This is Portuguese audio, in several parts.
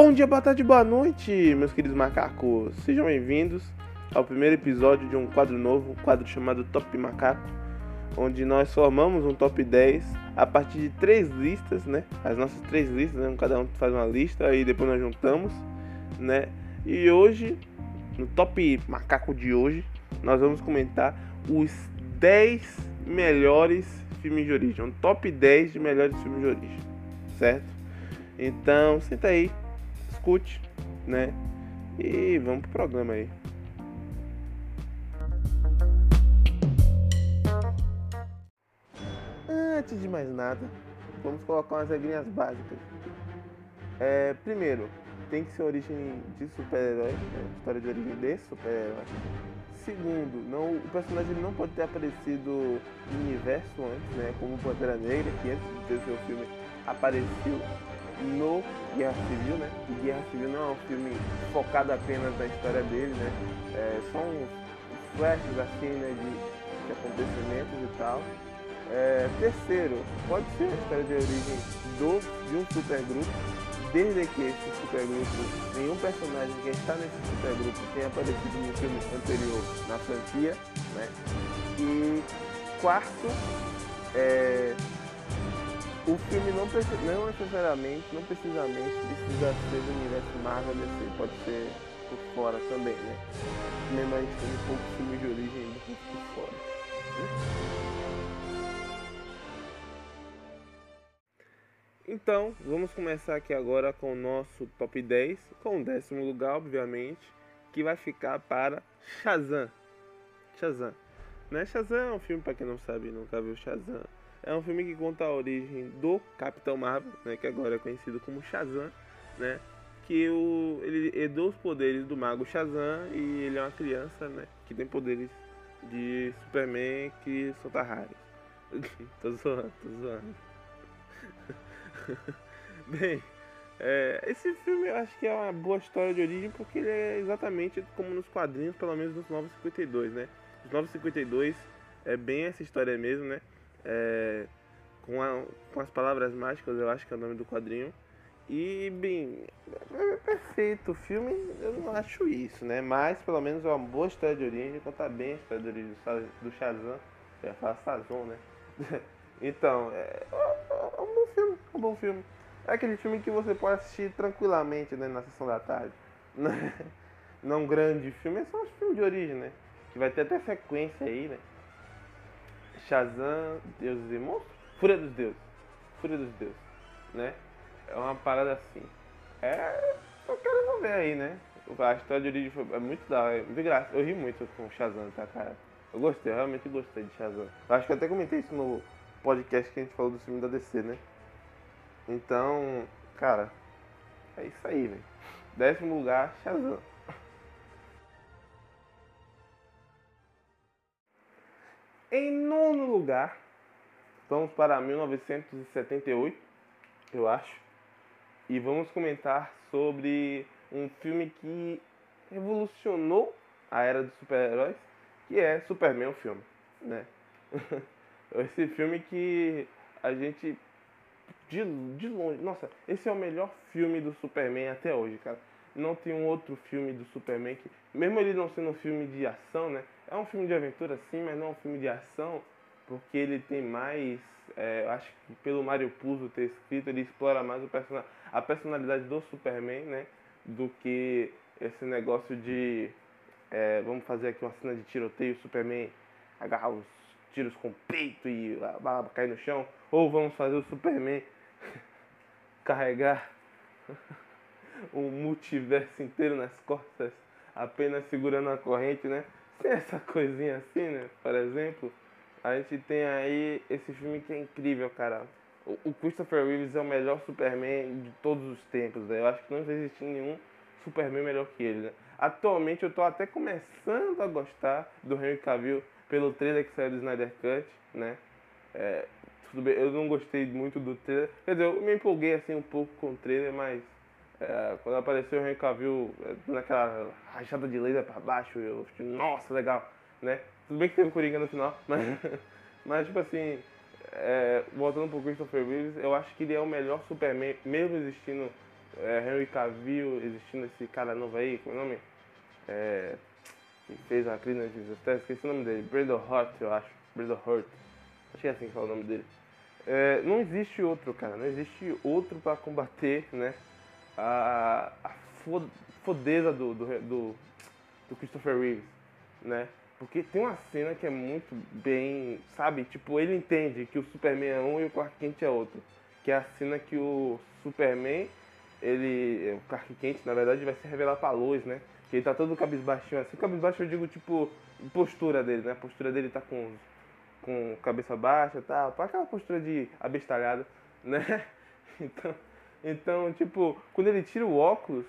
Bom dia, boa tarde, boa noite, meus queridos macacos. Sejam bem-vindos ao primeiro episódio de um quadro novo, um quadro chamado Top Macaco, onde nós formamos um top 10 a partir de três listas, né? As nossas três listas, né? Cada um faz uma lista e depois nós juntamos, né? E hoje, no Top Macaco de hoje, nós vamos comentar os 10 melhores filmes de origem, um top 10 de melhores filmes de origem, certo? Então, senta aí, escute, né? E vamos pro programa aí. Antes de mais nada, vamos colocar umas regrinhas básicas. É, primeiro, tem que ser origem de super-herói, né? história de origem desse super-herói. Segundo, não, o personagem não pode ter aparecido no universo antes, né? Como Pantera Negra, que antes de ter seu filme apareceu no Guerra Civil, né? E Guerra Civil não é um filme focado apenas na história dele, né? É, são flashes assim, né? De, de acontecimentos e tal. É, terceiro, pode ser a história de origem do, de um supergrupo, desde que esse supergrupo, nenhum personagem que está nesse supergrupo tenha aparecido no filme anterior na franquia, né? E quarto, é, o filme não, não necessariamente, não precisamente precisa ser do universo Marvel DC, pode ser por fora também, né? Mesmo a gente tem um pouco filme de origem por fora. Né? Então, vamos começar aqui agora com o nosso top 10, com o décimo lugar, obviamente, que vai ficar para Shazam. Shazam. Né? Shazam é um filme, para quem não sabe, nunca viu Shazam. É um filme que conta a origem do Capitão Marvel, né, que agora é conhecido como Shazam, né, que o, ele herdou os poderes do mago Shazam e ele é uma criança né, que tem poderes de Superman que solta raios. tô zoando, tô zoando. Bem, é, esse filme eu acho que é uma boa história de origem porque ele é exatamente como nos quadrinhos, pelo menos nos 952, né? Os 952 é bem essa história mesmo, né? É, com, a, com as palavras mágicas, eu acho que é o nome do quadrinho. E, bem, é perfeito. O filme, eu não acho isso, né? Mas, pelo menos, é uma boa história de origem. Conta bem a história de origem do Shazam. Eu ia falar Sazon, né? então, é, é um bom filme. É um bom filme. É aquele filme que você pode assistir tranquilamente, né? Na sessão da tarde. Não é um grande filme, é só um filme de origem, né? Que vai ter até sequência aí, né? Shazam, Deuses e Monstros? Fúria dos Deuses. Fúria dos Deuses, né? É uma parada assim. É. Eu quero ver aí, né? A história de origem foi é muito da hora. graça. Eu ri muito com o Shazam, tá, cara? Eu gostei, eu realmente gostei de Shazam. Eu acho que eu até comentei isso no podcast que a gente falou do filme da DC, né? Então, cara, é isso aí, velho. Décimo lugar, Shazam. Em nono lugar, vamos para 1978, eu acho, e vamos comentar sobre um filme que revolucionou a era dos super-heróis, que é Superman o filme, né? esse filme que a gente de, de longe, nossa, esse é o melhor filme do Superman até hoje, cara. Não tem um outro filme do Superman que, mesmo ele não sendo um filme de ação, né? É um filme de aventura, sim, mas não é um filme de ação, porque ele tem mais. É, acho que pelo Mario Puzo ter escrito, ele explora mais o person a personalidade do Superman, né? Do que esse negócio de. É, vamos fazer aqui uma cena de tiroteio, Superman agarrar os tiros com o peito e a bala cair no chão. Ou vamos fazer o Superman carregar o multiverso inteiro nas costas, apenas segurando a corrente, né? Tem essa coisinha assim, né? Por exemplo, a gente tem aí esse filme que é incrível, cara. O Christopher Reeves é o melhor Superman de todos os tempos, né? Eu acho que não existe nenhum Superman melhor que ele, né? Atualmente eu tô até começando a gostar do Henry Cavill pelo trailer que saiu do Snyder Cut, né? É, tudo bem, eu não gostei muito do trailer. Quer dizer, eu me empolguei assim um pouco com o trailer, mas é, quando apareceu o Henry Cavill é, naquela rachada de laser pra baixo, eu fiquei, nossa, legal, né? Tudo bem que teve Coringa no final, mas, mas tipo assim, é, voltando pro Christopher Reeves, eu acho que ele é o melhor Superman, mesmo existindo é, Henry Cavill existindo esse cara novo aí, como é o nome? É, que fez a crise na esqueci o nome dele, Brandon Hurt, eu acho. Brandon Hurt. Acho que é assim que fala o nome dele. É, não existe outro, cara, não existe outro para combater, né? A, a fodeza do, do, do, do Christopher Reeves, né? Porque tem uma cena que é muito bem, sabe? Tipo, ele entende que o Superman é um e o Clark Kent é outro. Que é a cena que o Superman, ele. O Clark Kent, na verdade, vai se revelar pra luz, né? Que ele tá todo cabisbaixinho assim. Cabisbaixo eu digo, tipo, postura dele, né? A postura dele tá com, com cabeça baixa e tal. Aquela postura de abestalhado, né? Então, então, tipo, quando ele tira o óculos,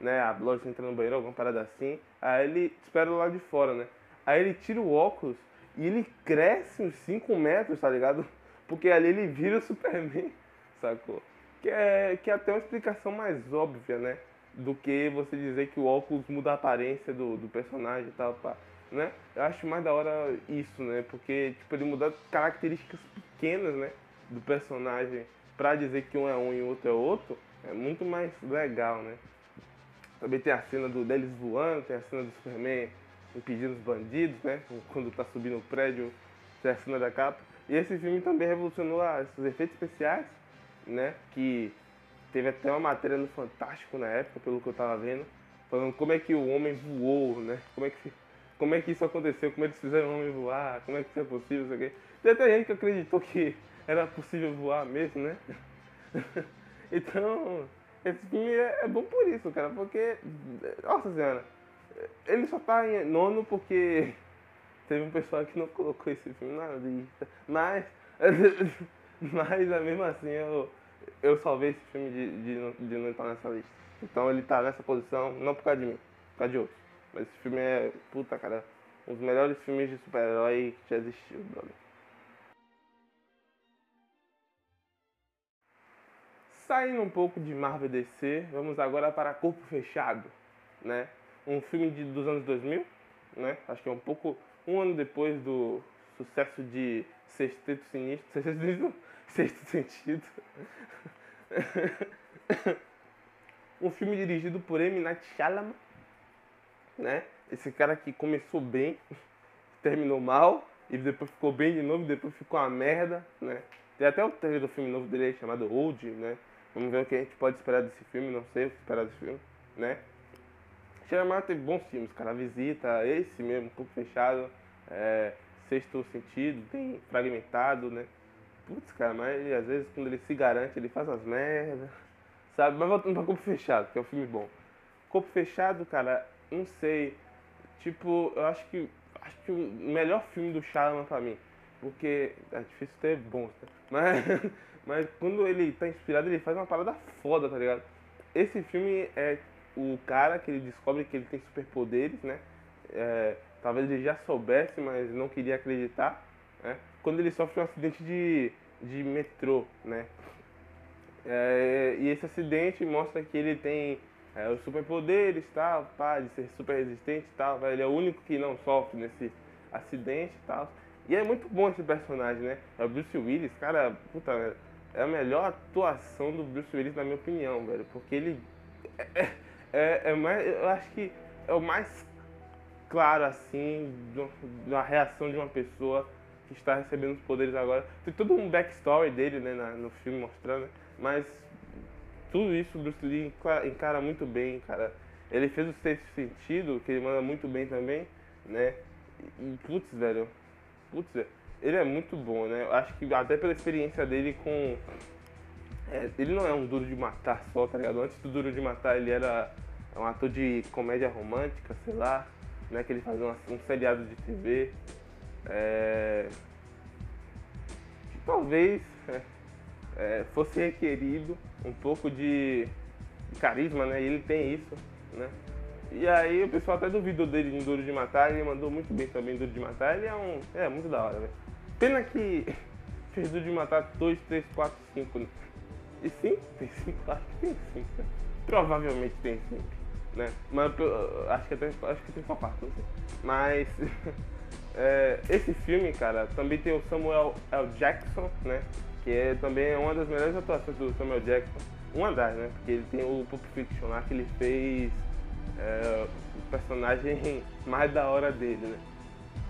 né? A Lois entra no banheiro, alguma parada assim. Aí ele espera lá de fora, né? Aí ele tira o óculos e ele cresce uns 5 metros, tá ligado? Porque ali ele vira o Superman, sacou? Que é, que é até uma explicação mais óbvia, né? Do que você dizer que o óculos muda a aparência do, do personagem e tal, pá, né? Eu acho mais da hora isso, né? Porque, tipo, ele muda características pequenas, né? Do personagem pra dizer que um é um e o outro é outro, é muito mais legal, né? Também tem a cena do deles voando, tem a cena do Superman impedindo os bandidos, né? Quando tá subindo o prédio, tem a cena da capa. E esse filme também revolucionou os efeitos especiais, né? Que teve até uma matéria no Fantástico na época, pelo que eu tava vendo, falando como é que o homem voou, né? Como é que, como é que isso aconteceu, como eles fizeram o homem voar, como é que isso é possível, isso aqui. Tem até gente que acreditou que era possível voar mesmo, né? então, esse filme é, é bom por isso, cara, porque, nossa senhora, ele só tá em nono porque teve um pessoal que não colocou esse filme na lista. Mas, mas mesmo assim eu, eu salvei esse filme de, de, de não estar nessa lista. Então ele tá nessa posição, não por causa de mim, por causa de outros. Mas esse filme é, puta cara, um dos melhores filmes de super-herói que já existiu, brother. Saindo um pouco de Marvel DC, vamos agora para Corpo Fechado, né? um filme de, dos anos 2000, né? Acho que é um pouco um ano depois do sucesso de Sexteto Sinistro, Sexteto Sinistro, Sexto Sentido. um filme dirigido por M. Night Shyamalan, né? Esse cara que começou bem, terminou mal, e depois ficou bem de novo, depois ficou uma merda, né? Tem até o trailer do filme novo dele chamado Old, né? Vamos ver o que a gente pode esperar desse filme, não sei o que esperar desse filme, né? Shyamalan teve bons filmes, cara. A Visita, esse mesmo, Corpo Fechado, é, Sexto Sentido, tem Fragmentado, né? Putz, cara, mas às vezes quando ele se garante, ele faz as merdas, sabe? Mas voltando pra Corpo Fechado, que é um filme bom. Corpo Fechado, cara, não sei. Tipo, eu acho que acho que o melhor filme do Shyamalan pra mim. Porque é difícil ter bons, né? Mas, mas quando ele tá inspirado, ele faz uma parada foda, tá ligado? Esse filme é o cara que ele descobre que ele tem superpoderes, né? É, talvez ele já soubesse, mas não queria acreditar, né? Quando ele sofre um acidente de, de metrô, né? É, e esse acidente mostra que ele tem é, os superpoderes, tal, pá, de ser super resistente tal. Ele é o único que não sofre nesse acidente tal. E é muito bom esse personagem, né? É o Bruce Willis, cara, puta, é a melhor atuação do Bruce Willis na minha opinião, velho. Porque ele. É, é é, mais, eu acho que é o mais claro assim da reação de uma pessoa que está recebendo os poderes agora. Tem todo um backstory dele né, na, no filme mostrando, né? mas tudo isso o Bruce Lee encara muito bem, cara. Ele fez o sexto sentido, que ele manda muito bem também, né? E putz, velho, putz, ele é muito bom, né? Eu acho que até pela experiência dele com é, ele não é um duro de matar só, tá ligado? Antes do duro de matar, ele era um ator de comédia romântica, sei lá, né? Que ele fazia um, seriado de TV. É, que talvez é, é, fosse requerido um pouco de carisma, né? E ele tem isso, né? E aí o pessoal até duvidou dele em Duro de Matar, ele mandou muito bem também em Duro de Matar, ele é um. É muito da hora, velho. Pena que fez Duro de Matar 2, 3, 4, 5, né? E sim, tem cinco, acho que tem cinco. Provavelmente tem cinco, né? Mas acho que, até, acho que tem só quatro, não sei. Mas é, esse filme, cara, também tem o Samuel L. Jackson, né? Que é também uma das melhores atuações do Samuel Jackson. uma das, né? Porque ele tem o Pulp Fiction lá que ele fez é, o personagem mais da hora dele, né?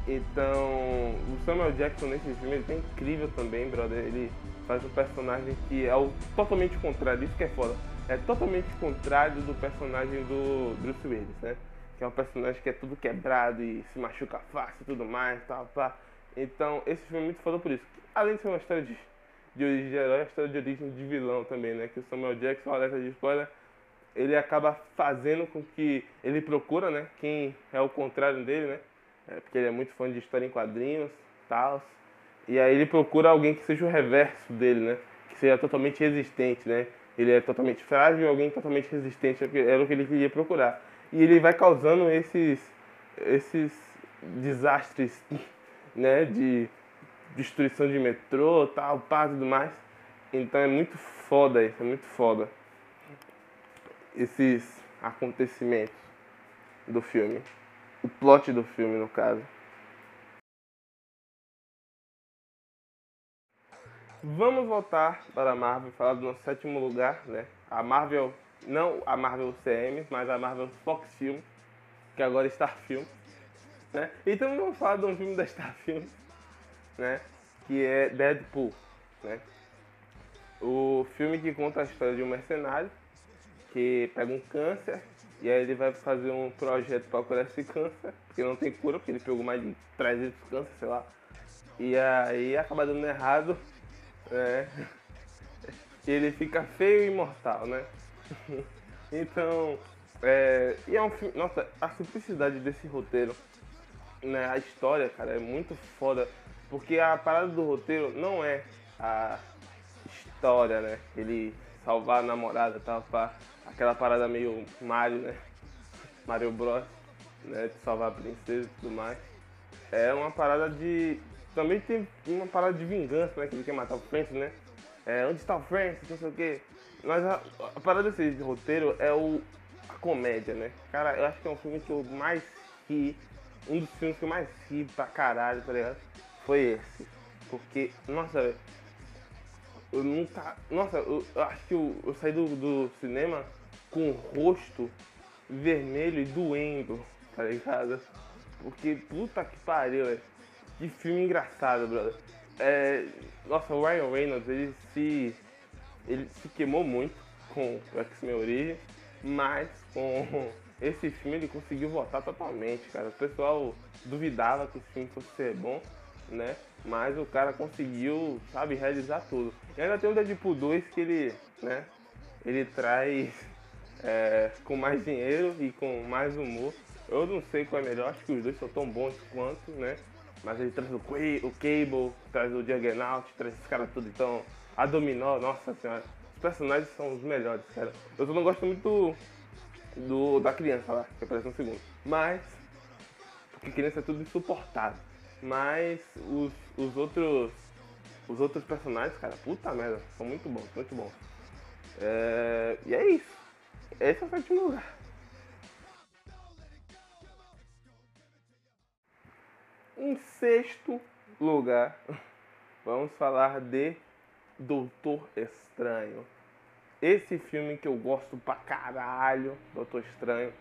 Então, o Samuel Jackson nesse filme ele tá incrível também, brother. Ele faz um personagem que é o totalmente contrário, isso que é foda. É totalmente contrário do personagem do Bruce Willis, né? Que é um personagem que é tudo quebrado e se machuca fácil e tudo mais, tal, tal. Então, esse filme é muito foda por isso. Além de ser uma história de, de origem de herói, é uma história de origem de vilão também, né? Que o Samuel Jackson, alerta de spoiler, ele acaba fazendo com que ele procura, né? Quem é o contrário dele, né? É porque ele é muito fã de história em quadrinhos, tal. E aí ele procura alguém que seja o reverso dele, né? Que seja totalmente resistente, né? Ele é totalmente frágil alguém totalmente resistente era o que ele queria procurar. E ele vai causando esses, esses desastres, né? De destruição de metrô, tal, pá, tudo mais. Então é muito foda isso, é muito foda. Esses acontecimentos do filme o plot do filme, no caso. Vamos voltar para a Marvel, falar do nosso sétimo lugar, né? A Marvel, não a Marvel CM, mas a Marvel Fox Film, que agora é Star Film, né? Então vamos falar de um filme da Star Film, né? Que é Deadpool, né? O filme que conta a história de um mercenário que pega um câncer e aí ele vai fazer um projeto para curar esse câncer, porque não tem cura, porque ele pegou mais de 300 câncer, sei lá. E aí acaba dando errado, né? E ele fica feio e imortal, né? então, é, e é um filme, nossa, a simplicidade desse roteiro, né? A história, cara, é muito foda, porque a parada do roteiro não é a história, né? Ele salvar a namorada tal, pá aquela parada meio Mario, né? Mario Bros, né? De salvar a princesa e tudo mais. É uma parada de. Também tem uma parada de vingança, né? Que ele quer matar o Francis, né? É, onde está o Francis? Não sei o quê. Mas a, a parada desse roteiro é o, a comédia, né? Cara, eu acho que é um filme que eu mais ri. Um dos filmes que eu mais ri pra caralho, tá ligado? Foi esse. Porque, nossa, eu nunca. Nossa, eu, eu acho que eu, eu saí do, do cinema com o rosto vermelho e doendo, tá ligado? Porque puta que pariu, é. Que filme engraçado, brother. É, nossa, o Ryan Reynolds, ele se. Ele se queimou muito com o X-Men Origins, mas com esse filme ele conseguiu voltar totalmente, cara. O pessoal duvidava que esse filme fosse ser bom, né? Mas o cara conseguiu, sabe, realizar tudo. E ainda tem o Deadpool 2 que ele, né? Ele traz é, com mais dinheiro e com mais humor. Eu não sei qual é melhor, acho que os dois são tão bons quanto, né? Mas ele traz o, Quay, o Cable, traz o Juggernaut, traz esses caras tudo. Então, a Dominó, nossa senhora, os personagens são os melhores, cara. Eu só não gosto muito do, do da criança lá, que aparece no segundo. Mas, porque criança é tudo insuportável. Mas os, os outros os outros personagens, cara, puta merda, são muito bons, muito bons. É, e é isso. Esse é o sétimo lugar. Em sexto lugar, vamos falar de Doutor Estranho. Esse filme que eu gosto pra caralho, Doutor Estranho,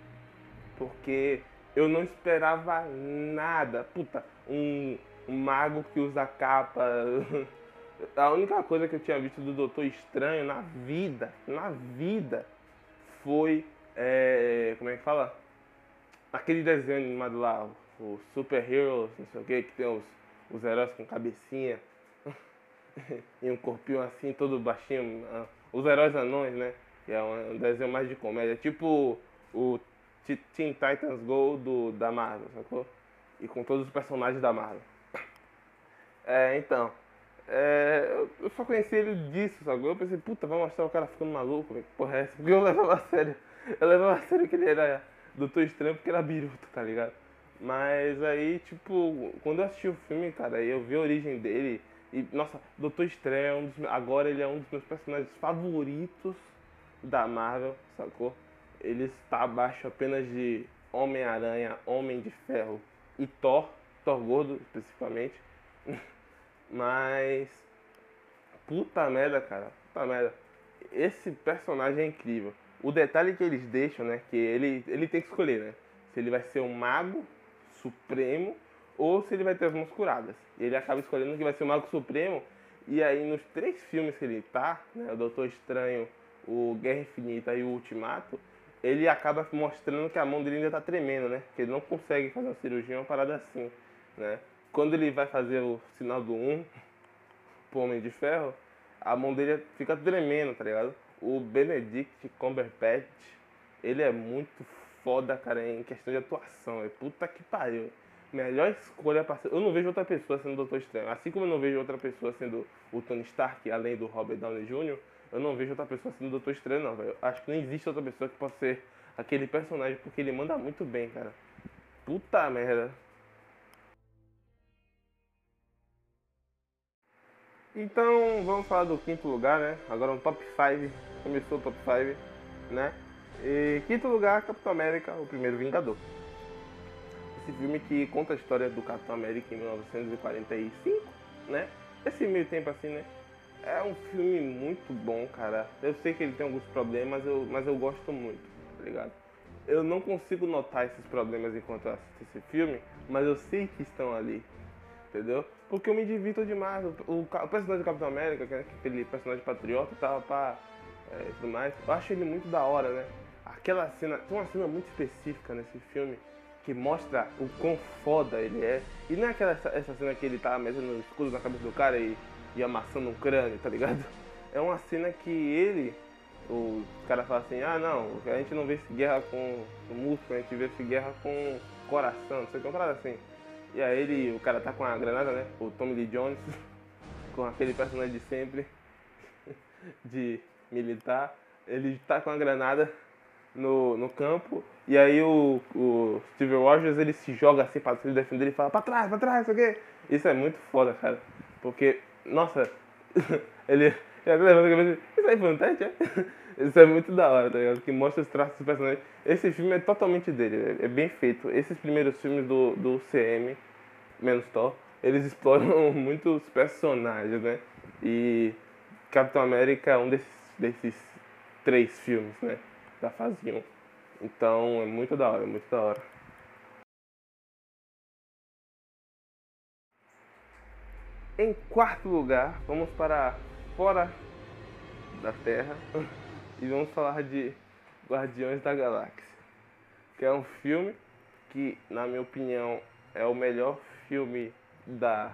porque eu não esperava nada. Puta, um, um mago que usa capa. A única coisa que eu tinha visto do Doutor Estranho na vida, na vida, foi. É, como é que fala? Aquele desenho animado lá, o Super Heroes, não sei o que, que tem os, os heróis com cabecinha e um corpinho assim, todo baixinho. Ah, os heróis anões, né? Que é um, desenho mais de comédia. Tipo o Teen Titans Go do, da Marvel, sacou? E com todos os personagens da Marvel. É, então. É, eu só conheci ele disso, sabe? Eu pensei, puta, vai mostrar o cara ficando maluco, porra é essa? Porque eu levava a sério. Eu levava a sério que ele era Doutor Estranho porque era biruta, tá ligado? Mas aí, tipo, quando eu assisti o filme, cara, eu vi a origem dele. E, nossa, Doutor Estranho é um dos, agora ele é um dos meus personagens favoritos da Marvel, sacou? Ele está abaixo apenas de Homem-Aranha, Homem de Ferro e Thor, Thor Gordo especificamente. Mas. Puta merda, cara. Puta merda. esse personagem é incrível. O detalhe que eles deixam, né? Que ele, ele tem que escolher, né? Se ele vai ser um mago supremo ou se ele vai ter as mãos curadas. E ele acaba escolhendo que vai ser o mago supremo. E aí nos três filmes que ele tá, né? O Doutor Estranho, o Guerra Infinita e o Ultimato, ele acaba mostrando que a mão dele ainda tá tremendo, né? Que ele não consegue fazer uma cirurgia, uma parada assim, né? Quando ele vai fazer o sinal do 1 pro Homem de Ferro, a mão dele fica tremendo, tá ligado? O Benedict Cumberbatch, ele é muito foda, cara, em questão de atuação. É puta que pariu. Melhor escolha pra ser. Eu não vejo outra pessoa sendo o Doutor Estranho. Assim como eu não vejo outra pessoa sendo o Tony Stark, além do Robert Downey Jr., eu não vejo outra pessoa sendo o Doutor Estranho, não, velho. Acho que não existe outra pessoa que possa ser aquele personagem, porque ele manda muito bem, cara. Puta merda. Então, vamos falar do quinto lugar, né? Agora no top 5. Começou o top 5, né? E quinto lugar, Capitão América, o primeiro Vingador. Esse filme que conta a história do Capitão América em 1945, né? Esse meio tempo assim, né? É um filme muito bom, cara. Eu sei que ele tem alguns problemas, eu, mas eu gosto muito, tá ligado? Eu não consigo notar esses problemas enquanto eu assisto esse filme, mas eu sei que estão ali, entendeu? Porque eu me divirto demais. O, o, o personagem do Capitão América, que é aquele personagem patriota, tava pra. É, tudo mais. Eu acho ele muito da hora, né? Aquela cena. Tem uma cena muito específica nesse filme que mostra o quão foda ele é. E não é aquela essa cena que ele tá mesmo no escudo na cabeça do cara e, e amassando um crânio, tá ligado? É uma cena que ele. O cara fala assim, ah não, a gente não vê esse guerra com músculo, a gente vê esse guerra com coração, não sei o que, um cara assim. E aí ele, o cara tá com a granada, né? O Tommy Lee Jones, com aquele personagem de sempre, de militar. Ele tá com a granada no, no campo, e aí o, o Steve Rogers ele se joga assim pra se defender e fala pra trás, pra trás, isso aqui. Isso é muito foda, cara. Porque, nossa, ele. Isso aí foi um teste, é? Isso é muito da hora, tá ligado? Que mostra os traços do personagem. Esse filme é totalmente dele, é bem feito. Esses primeiros filmes do, do CM, menos Thor, eles exploram muitos personagens, né? E Capitão América é um desses, desses três filmes, né? Da fase 1. Então é muito da hora, é muito da hora. Em quarto lugar, vamos para fora da Terra. e vamos falar de Guardiões da Galáxia, que é um filme que, na minha opinião, é o melhor filme da,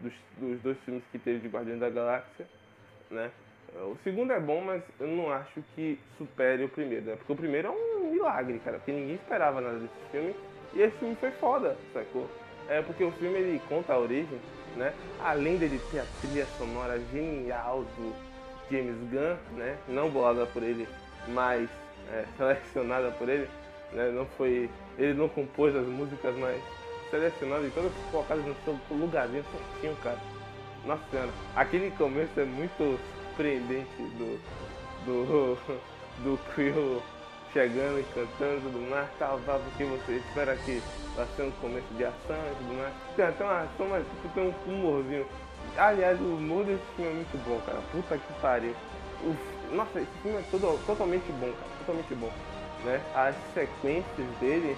dos, dos dois filmes que teve de Guardiões da Galáxia, né? O segundo é bom, mas eu não acho que supere o primeiro, né? Porque o primeiro é um milagre, cara, porque ninguém esperava nada desse filme e esse filme foi foda, sacou? É porque o filme ele conta a origem, né? Além dele ter a trilha sonora genial do James Gunn, né? Não bolada por ele, mas é, selecionada por ele, né? Não foi, ele não compôs as músicas, mas selecionado e todas colocadas no seu lugarzinho certinho, cara. Nossa senhora, aquele começo é muito surpreendente do do do Quill chegando e cantando tudo mais, tal, porque você espera que vai ser um começo de ação e tudo mais. Tem até uma ação, mas tipo, tem um humorzinho Aliás, o humor desse filme é muito bom, cara. Puta que pariu. Nossa, esse filme é todo, totalmente bom, cara. Totalmente bom. Né? As sequências dele,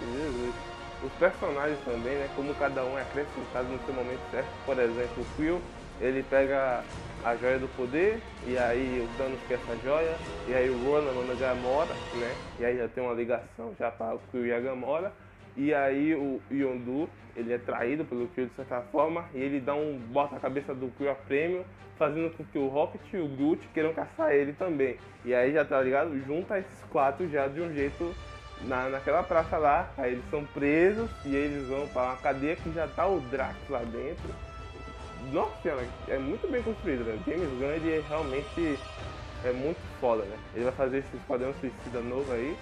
Jesus. Os personagens também, né? Como cada um é acrescentado no seu momento certo. Por exemplo, o Quill, ele pega a joia do poder, e aí o Thanos quer essa joia, e aí o Ronan manda Gamora, né? E aí já tem uma ligação já para o Quill e a Gamora. E aí o Yondu, ele é traído pelo Quill de certa forma, e ele dá um bota a cabeça do Quill a prêmio, fazendo com que o Rocket e o Groot queiram caçar ele também. E aí já tá ligado? Junta esses quatro já de um jeito na, naquela praça lá, aí eles são presos e eles vão para uma cadeia que já tá o Drax lá dentro. Nossa senhora, é muito bem construído, né? James Gunn ele é realmente é muito foda, né? Ele vai fazer esse Esquadrão Suicida novo aí,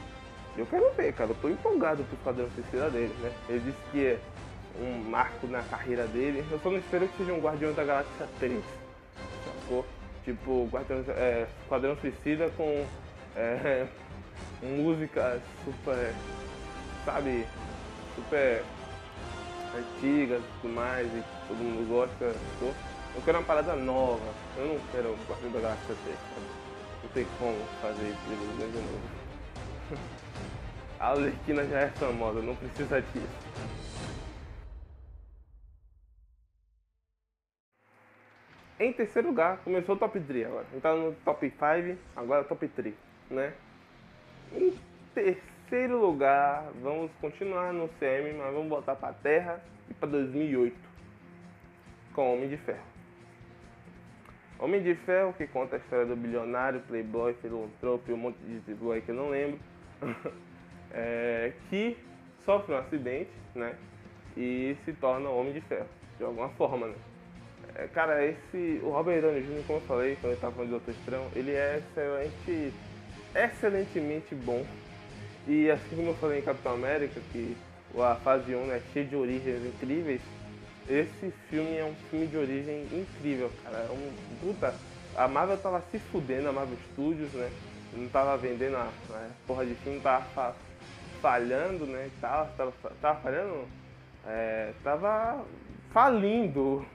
eu quero ver, cara. Eu tô empolgado pro Esquadrão Suicida dele, né? Ele disse que é um marco na carreira dele. Eu só não espero que seja um Guardião da Galáxia 3. Sacou? Tipo, Guardião, é, Esquadrão Suicida com é, músicas super, sabe, super antigas e tudo mais, e todo mundo gosta, sacou? Eu quero uma parada nova. Eu não quero o Guardião da Galáxia 3, sabe? Não tem como fazer isso de novo. A Alerquina já é famosa, não precisa disso. Em terceiro lugar, começou o top 3 agora. Então no top 5, agora top 3, né? Em terceiro lugar, vamos continuar no CM, mas vamos voltar para Terra e para 2008 com Homem de Ferro. Homem de Ferro, que conta a história do bilionário, playboy, filantropo um monte de playboy que eu não lembro, é, que sofre um acidente, né? E se torna Homem de Ferro, de alguma forma, né? É, cara, esse. O Robert Downey Jr., como eu falei quando ele estava falando de Doutor Estranho, ele é excelente. excelentemente bom. E assim como eu falei em Capitão América, que a fase 1 é cheia de origens incríveis, esse filme é um filme de origem incrível, cara. É um. Puta, a Marvel tava se fudendo, a Marvel Studios, né? Não tava vendendo a, a porra de filme, tava falhando, né? Tava, tava, tava falhando. É, tava falindo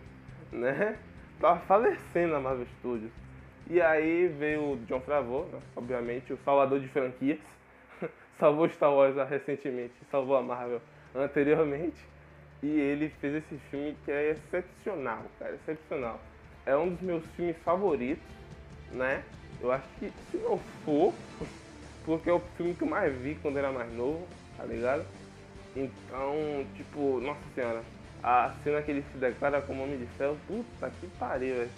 né? Tava falecendo a Marvel Studios. E aí veio o John Favreau, né? obviamente, o salvador de franquias. salvou Star Wars recentemente, salvou a Marvel anteriormente. E ele fez esse filme que é excepcional, cara, excepcional. É um dos meus filmes favoritos, né? Eu acho que se não for, porque é o filme que eu mais vi quando era mais novo, tá ligado? Então, tipo, nossa senhora, a cena que ele se declara como Homem de Ferro, puta que pariu, velho.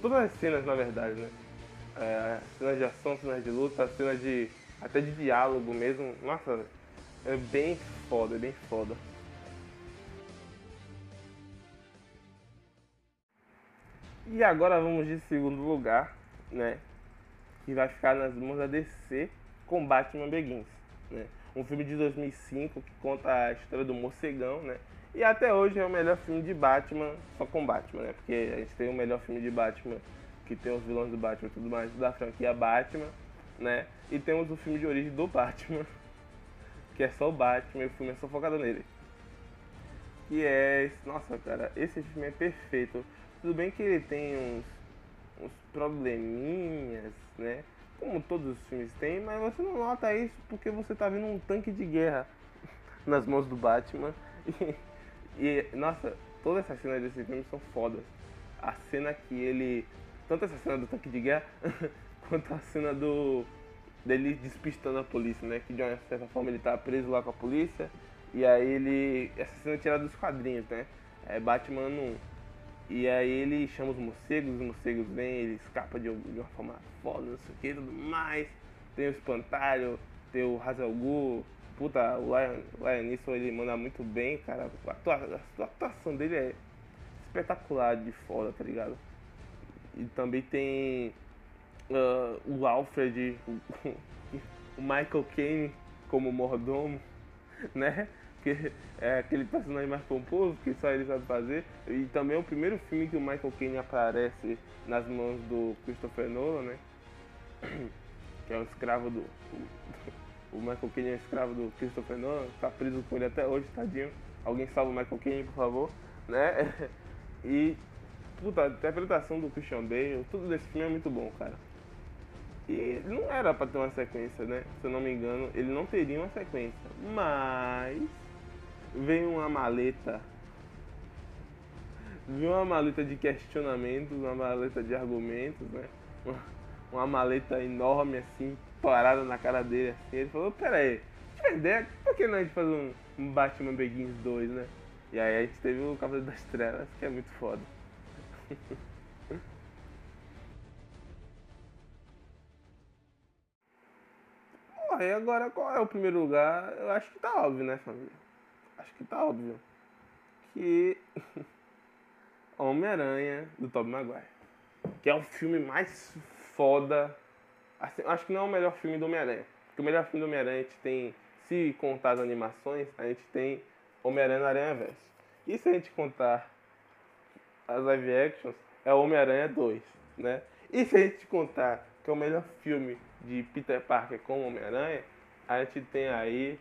Todas as cenas, na verdade, né? É, cenas de ação, cenas de luta, cenas de. até de diálogo mesmo. Nossa, é bem foda, é bem foda. E agora vamos de segundo lugar, né? Que vai ficar nas mãos da DC com Batman Begins, né? Um filme de 2005 que conta a história do morcegão, né? E até hoje é o melhor filme de Batman, só com Batman, né? Porque a gente tem o melhor filme de Batman, que tem os vilões do Batman e tudo mais, da franquia Batman, né? E temos o filme de origem do Batman, que é só o Batman e o filme é só focado nele. Que é. Nossa, cara, esse filme é perfeito. Tudo bem que ele tem uns, uns probleminhas, né? Como todos os filmes têm, mas você não nota isso porque você tá vendo um tanque de guerra nas mãos do Batman. E, nossa, todas essas cenas desse filme são fodas. A cena que ele. Tanto essa cena do tanque de guerra, quanto a cena do. dele despistando a polícia, né? Que de uma certa forma ele tá preso lá com a polícia. E aí ele. Essa cena é tirada dos quadrinhos, né? É Batman 1. E aí ele chama os morcegos, os morcegos vêm, ele escapa de, de uma forma foda, não sei o que, tudo mais. Tem o espantalho, tem o Hazel Ghul, puta, o Lion, Lion Neeson, ele manda muito bem, cara. A, atuação dele é espetacular de foda, tá ligado? E também tem uh, o Alfred, o, o Michael Caine como mordomo, né? Que é aquele personagem mais pomposo que só ele sabe fazer. E também é o primeiro filme que o Michael Caine aparece nas mãos do Christopher Nolan, né? Que é o escravo do, o Michael Caine é escravo do Christopher Nolan, tá preso com ele até hoje, tadinho. Alguém salva o Michael Caine, por favor, né? E, puta, a interpretação do Christian Bale, tudo desse filme é muito bom, cara. E não era pra ter uma sequência, né? Se eu não me engano, ele não teria uma sequência. Mas veio uma maleta. Veio uma maleta de questionamentos, uma maleta de argumentos, né? Uma, uma maleta enorme assim, parada na cara dele assim. Ele falou, pera aí, tive ideia, por que não a gente fazer um, um Batman Begins 2, né? E aí a gente teve o Cavaleiro das Trevas, que é muito foda. Porra, e agora qual é o primeiro lugar? Eu acho que tá óbvio, né, família? Acho que tá óbvio. Que Homem-Aranha do Tobey Maguire. Que é o filme mais foda Assim, acho que não é o melhor filme do Homem-Aranha. Porque o melhor filme do Homem-Aranha a gente tem, se contar as animações, a gente tem Homem-Aranha no Aranha Verso. E se a gente contar as live actions, é Homem-Aranha 2, né? E se a gente contar que é o melhor filme de Peter Parker com Homem-Aranha, a gente tem aí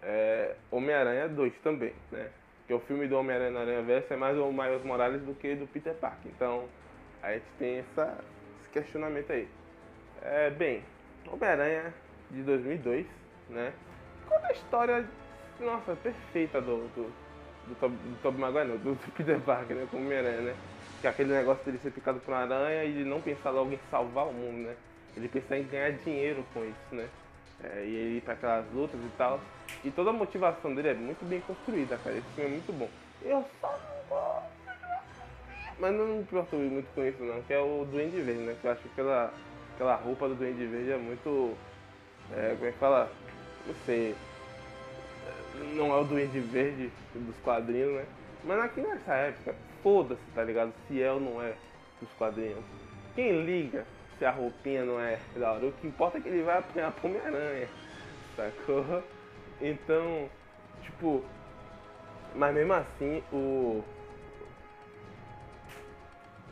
é, Homem-Aranha 2 também, né? Que o filme do Homem-Aranha no Aranha Verso é mais o Miles Morales do que do Peter Parker. Então, a gente tem essa, esse questionamento aí. É, bem, Homem-Aranha de 2002, né? Conta a história, nossa, perfeita do, do, do, Tob, do Tobey Maguire, não, do, do Peter Parker, né? Como Homem-Aranha, né? Que é aquele negócio dele ser picado por uma aranha e de não pensar logo em salvar o mundo, né? Ele pensa em ganhar dinheiro com isso, né? É, e ele ir pra aquelas lutas e tal. E toda a motivação dele é muito bem construída, cara. Esse filme é muito bom. Eu só não gosto. Mas não me importo muito com isso não, que é o Duende Verde, né? Que eu acho que aquela, aquela roupa do Duende Verde é muito. É, como é que fala? Não sei. Não é o Duende Verde dos quadrinhos, né? Mas aqui nessa época, foda-se, tá ligado? Se é ou não é dos quadrinhos. Quem liga se a roupinha não é da hora? O que importa é que ele vai apanhar pra Homem-Aranha, sacou? Então, tipo. Mas mesmo assim, o.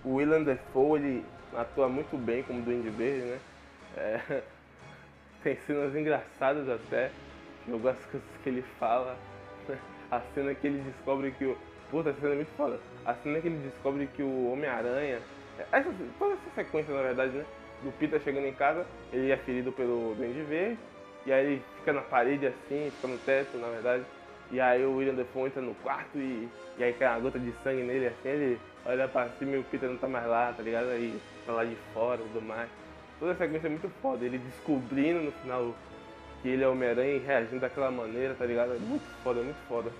O William Defoe, ele atua muito bem como Duende Verde, né? É, tem cenas engraçadas até. Eu gosto das coisas que ele fala. A cena que ele descobre que o. Puta, essa cena é muito foda. A cena que ele descobre que o Homem-Aranha. Essa, toda essa sequência, na verdade, né? Do Peter chegando em casa, ele é ferido pelo Duende Verde. E aí ele fica na parede assim, fica no teto, na verdade. E aí o William Defoe entra no quarto e, e aí cai uma gota de sangue nele, assim, ele olha pra cima e o Peter não tá mais lá, tá ligado? Aí tá lá de fora e tudo mais. Toda essa sequência é muito foda, ele descobrindo no final que ele é Homem-Aranha e reagindo daquela maneira, tá ligado? É muito foda, é muito foda.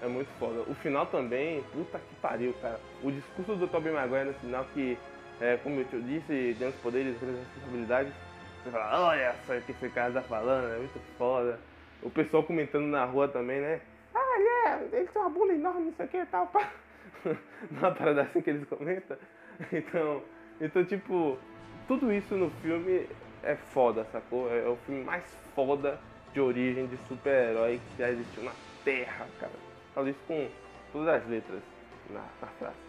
É muito foda. O final também, puta que pariu, cara. O discurso do Tobey Maguire no final que, é, como eu te disse, grandes poderes, grandes responsabilidades. Você fala, olha só o que esse cara tá falando, é muito foda. O pessoal comentando na rua também, né? Ah, yeah, ele tem uma bunda enorme, não sei o que e tal, pá. Uma parada assim que eles comentam. Então, então, tipo, tudo isso no filme é foda, sacou? É o filme mais foda de origem de super-herói que já existiu na Terra, cara. Falo isso com todas as letras na, na frase.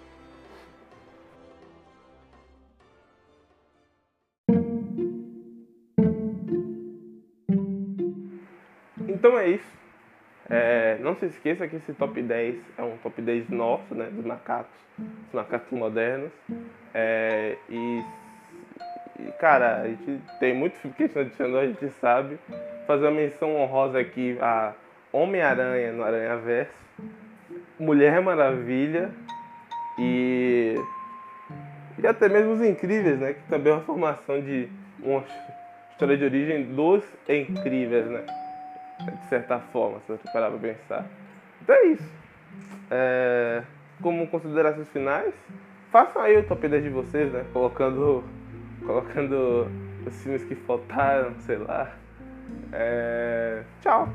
Então é isso. É, não se esqueça que esse top 10 é um top 10 nosso, né? Dos macacos, dos macacos modernos. É, e, e, cara, a gente tem muito filme que a gente adicionou, a gente sabe. Fazer uma menção honrosa aqui a Homem-Aranha no Aranha Verso, Mulher Maravilha e, e até mesmo os Incríveis, né? Que também é uma formação de uma história de origem dos Incríveis, né? De certa forma, se você parar pra pensar. Então é isso. É, como considerações finais, façam aí o top 10 de vocês, né? Colocando, colocando os filmes que faltaram, sei lá. É, tchau!